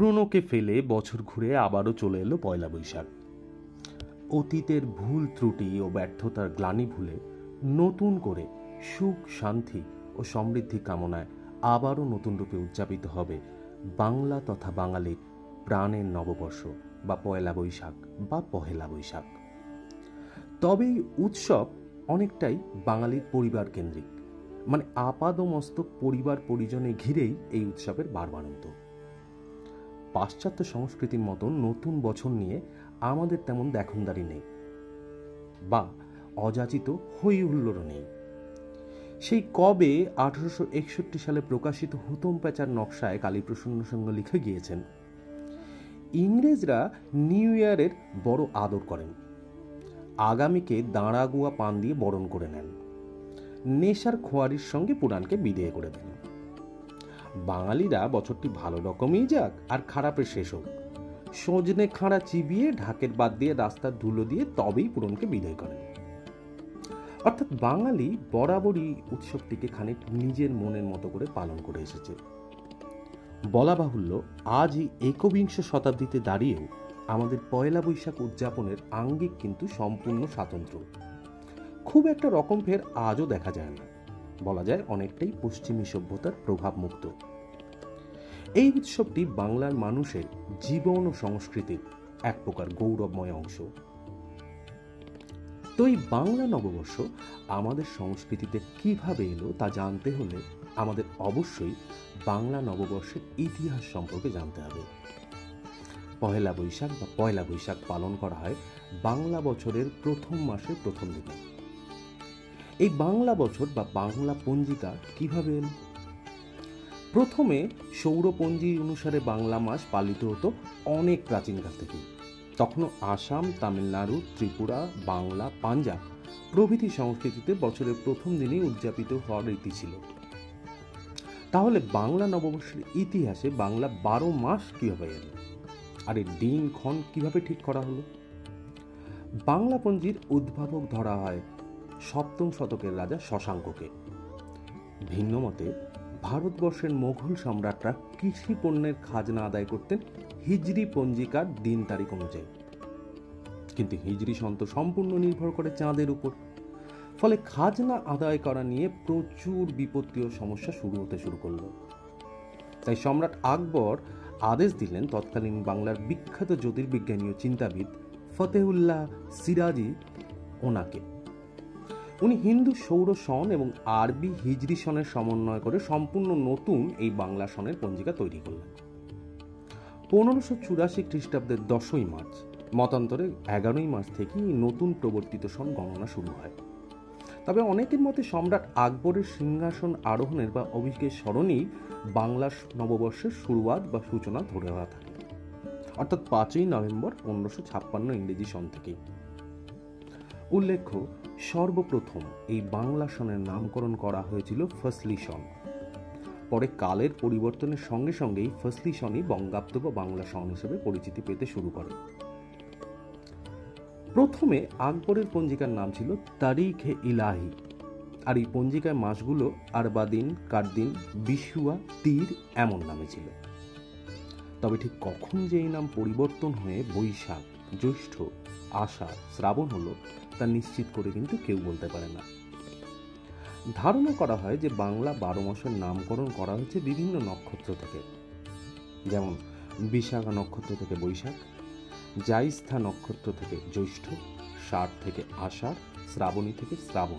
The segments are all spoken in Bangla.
পুরনোকে ফেলে বছর ঘুরে আবারও চলে এলো পয়লা বৈশাখ। অতীতের ভুল ত্রুটি ও ব্যর্থতার গ্লানি ভুলে নতুন করে সুখ, শান্তি ও সমৃদ্ধি কামনায় আবারও নতুন রূপে উদযাপিত হবে বাংলা তথা বাঙালির প্রাণের নববর্ষ বা পয়লা বৈশাখ বা পহেলা বৈশাখ। তবে এই উৎসব অনেকটাই বাঙালির পরিবার কেন্দ্রিক মানে আপাদমস্তক পরিবার পরিজনে ঘিরেই এই উৎসবের বারবারন্ত। পাশ্চাত্য সংস্কৃতির মতো নতুন বছর নিয়ে আমাদের তেমন দেখনদারি নেই বা অযাচিত হই হুল্লোড়ও নেই। সেই কবে আঠারোশো একষট্টি সালে প্রকাশিত হুতম প্যাচার নকশায় কালীপ্রসন্ন সঙ্গ লিখে গিয়েছেন, ইংরেজরা নিউ ইয়ারের বড় আদর করেন। আগামীকে দাঁড়াগুয়া পান দিয়ে বরণ করে নেন। নেশার খোয়ারির সঙ্গে পুরাণকে বিদেয় করে দেন। বাঙালিরা বছরটি ভালো রকমই যাক আর খারাপের শেষ হোক। সজনে খাঁড়া চিবিয়ে, ঢাকের বাদ দিয়ে রাস্তার ধুলো দিয়ে তবেই পূরণকে বিদায় করেন। অর্থাৎ বাঙালি বরাবরই উৎসবটিকে খানিক নিজের মনের মতো করে পালন করে এসেছে। বলা বাহুল্য, আজই একবিংশ শতাব্দীতে দাঁড়িয়েও আমাদের পয়লা বৈশাখ উদযাপনের আঙ্গিক কিন্তু সম্পূর্ণ স্বাতন্ত্র খুব একটা রকম ফের আজও দেখা যায় না। বলা যায়, অনেকটাই পশ্চিমী সভ্যতার প্রভাব মুক্ত এই উৎসবটি বাংলার মানুষের জীবন ও সংস্কৃতির এক প্রকার গৌরবময় অংশ। তো এই বাংলা নববর্ষ আমাদের সংস্কৃতিতে কীভাবে এলো তা জানতে হলে আমাদের অবশ্যই বাংলা নববর্ষের ইতিহাস সম্পর্কে জানতে হবে। পহেলা বৈশাখ বা পয়লা বৈশাখ পালন করা হয় বাংলা বছরের প্রথম মাসের প্রথম দিনে। এই বাংলা বছর বা বাংলা পঞ্জিকা কীভাবে এলো? প্রথমে সৌরপঞ্জি অনুসারে বাংলা মাস পালিত হতো অনেক প্রাচীনকাল থেকেই। তখনও আসাম, তামিলনাড়ু, ত্রিপুরা, বাংলা, পাঞ্জাব প্রভৃতি সংস্কৃতিতে বছরের প্রথম দিনেই উদযাপিত হওয়ার রীতি ছিল। তাহলে বাংলা নববর্ষের ইতিহাসে বাংলা বারো মাস কীভাবে এলো? আর এর দিন, ক্ষণ কীভাবে ঠিক করা হলো? বাংলা পঞ্জির উদ্ভাবক ধরা হয় সপ্তম শতকের রাজা শশাঙ্ককে। ভিন্ন মতে, ভারতবর্ষের মোঘল সম্রাটরা কৃষি পণ্যের খাজনা আদায় করতেন হিজরি পঞ্জিকার দিন তারিখ অনুযায়ী। কিন্তু হিজরি সন্ত সম্পূর্ণ নির্ভর করে চাঁদের উপর। ফলে খাজনা আদায় করা নিয়ে প্রচুর বিপত্তি ও সমস্যা শুরু হতে শুরু করল। তাই সম্রাট আকবর আদেশ দিলেন তৎকালীন বাংলার বিখ্যাত জ্যোতির্বিজ্ঞানী ও চিন্তাবিদ ফতেহুল্লাহ সিরাজি ওনাকে। উনি হিন্দু সৌর সন এবং আরবি হিজরি সনের সমন্বয় করে সম্পূর্ণ নতুন এই বাংলা সনের পঞ্জিকা তৈরি করলেন। পনেরোশো চুরাশি খ্রিস্টাব্দের দশই মার্চ, মতান্তরে এগারোই মার্চ থেকেই নতুন প্রবর্তিত সন গণনা শুরু হয়। তবে অনেকের মতে সম্রাট আকবরের সিংহাসন আরোহণের বা অভিষেকের স্মরণেই বাংলা নববর্ষের শুরুয়াত বা সূচনা ধরে হওয়া থাকে। অর্থাৎ পাঁচই নভেম্বর পনেরোশো ছাপ্পান্ন ইংরেজি সন থেকেই। উল্লেখ্য সর্বপ্রথম এই বাংলা সনের নামকরণ করা হয়েছিল ফসলি সন। পরে কালের পরিবর্তনের সঙ্গে সঙ্গেই ফসলি সনই বঙ্গাব্দ বা বাংলা সন হিসেবে পরিচিতি পেতে শুরু করে। প্রথমে আকবরের পঞ্জিকার নাম ছিল তারিখে ইলাহি। আর এই পঞ্জিকায় মাসগুলো আরবাদিন, কারদিন, বিশুয়া, তীর এমন নামে ছিল। তবে ঠিক কখন যে এই নাম পরিবর্তন হয়ে বৈশাখ জ্যৈষ্ঠ, আষাঢ় শ্রাবণ হলো তা নিশ্চিত করে কিন্তু কেউ বলতে পারে না। ধারণা করা হয় যে বাংলা বারো মাসের নামকরণ করা হয়েছে বিভিন্ন নক্ষত্র থেকে। যেমন বিশাখা নক্ষত্র থেকে বৈশাখ জাইস্থা নক্ষত্র থেকে জ্যৈষ্ঠ, ষাট থেকে আষাঢ়, শ্রাবণী থেকে শ্রাবণ।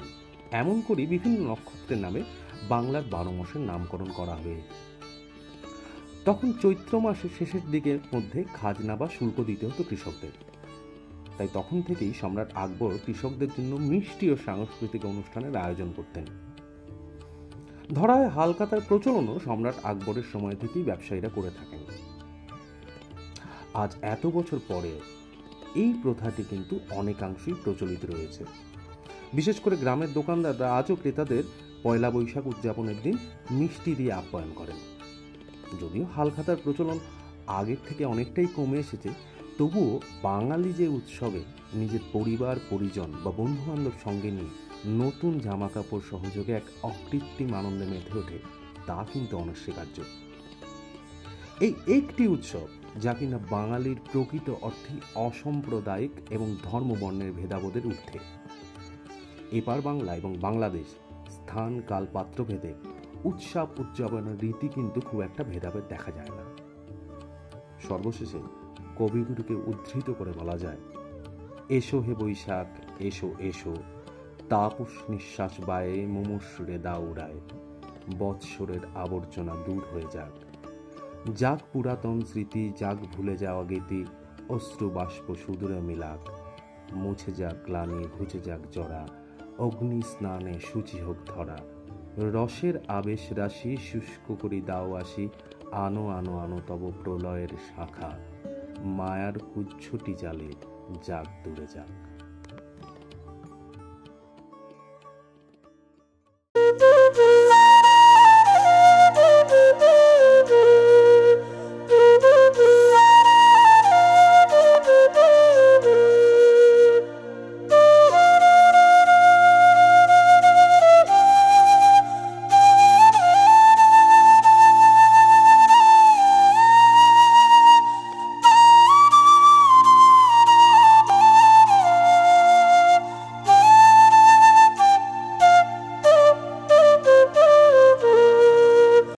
এমন করে বিভিন্ন নক্ষত্রের নামে বাংলার বারো মাসের নামকরণ করা হয়ে তখন চৈত্র মাসের শেষের দিকের মধ্যে খাজনা বা শুল্ক দিতে হতো কৃষকদের। তাই তখন থেকেই সম্রাট আকবর কৃষকদের জন্য মিষ্টি ও সাংস্কৃতিক অনুষ্ঠানের আয়োজন করতেন। ধরা হয় হালকাতার প্রচলনও সম্রাট আকবরের সময় থেকেই ব্যবসায়ীরা করে থাকেন। আজ এত বছর পরে এই প্রথাটি কিন্তু অনেকাংশেই প্রচলিত রয়েছে। বিশেষ করে গ্রামের দোকানদাররা আজও ক্রেতাদের পয়লা বৈশাখ উদযাপনের দিন মিষ্টি দিয়ে আপ্যায়ন করেন। যদিও হালখাতার প্রচলন আগের থেকে অনেকটাই কমে এসেছে, তবুও বাঙালি যে উৎসবে নিজের পরিবার, পরিজন বা বন্ধুবান্ধব সঙ্গে নিয়ে নতুন জামা কাপড় সহযোগে এক অকৃত্রিম আনন্দে মেতে ওঠে, তা কিন্তু অনস্বীকার্য। এই একটি উৎসব, যা কিনা বাঙালির প্রকৃত অর্থে অসাম্প্রদায়িক এবং ধর্মবর্ণের ভেদাভেদের ঊর্ধ্বে। এপার বাংলা এবং বাংলাদেশ স্থান কাল পাত্র ভেদে উৎসব উদযাপনের রীতি কিন্তু খুব একটা ভেদাভেদ দেখা যায় না। সর্বশেষে কবিগুরুকে উদ্ধৃত করে বলা যায়, এসো হে বৈশাখ, এসো এসো, তাপস নিঃশ্বাস বায়ে মুমুসুরে দাউড়ায় বৎসরের আবর্জনা দূর হয়ে যাক। যাক পুরাতন স্মৃতি, যাক ভুলে যাওয়া গীতি অশ্রু বাষ্প সুদূরে মিলাক, মুছে যাক গ্লানি, ঘুচে যাক জরা, অগ্নি স্নানে সূচি হোক ধরা। রসের আবেশ রাশি শুষ্ক করি দাও আসি। আনো আনো আনো তব প্রলয়ের শাখা। মায়ার কুচ্ছটি জালে যাক, দূরে যাক।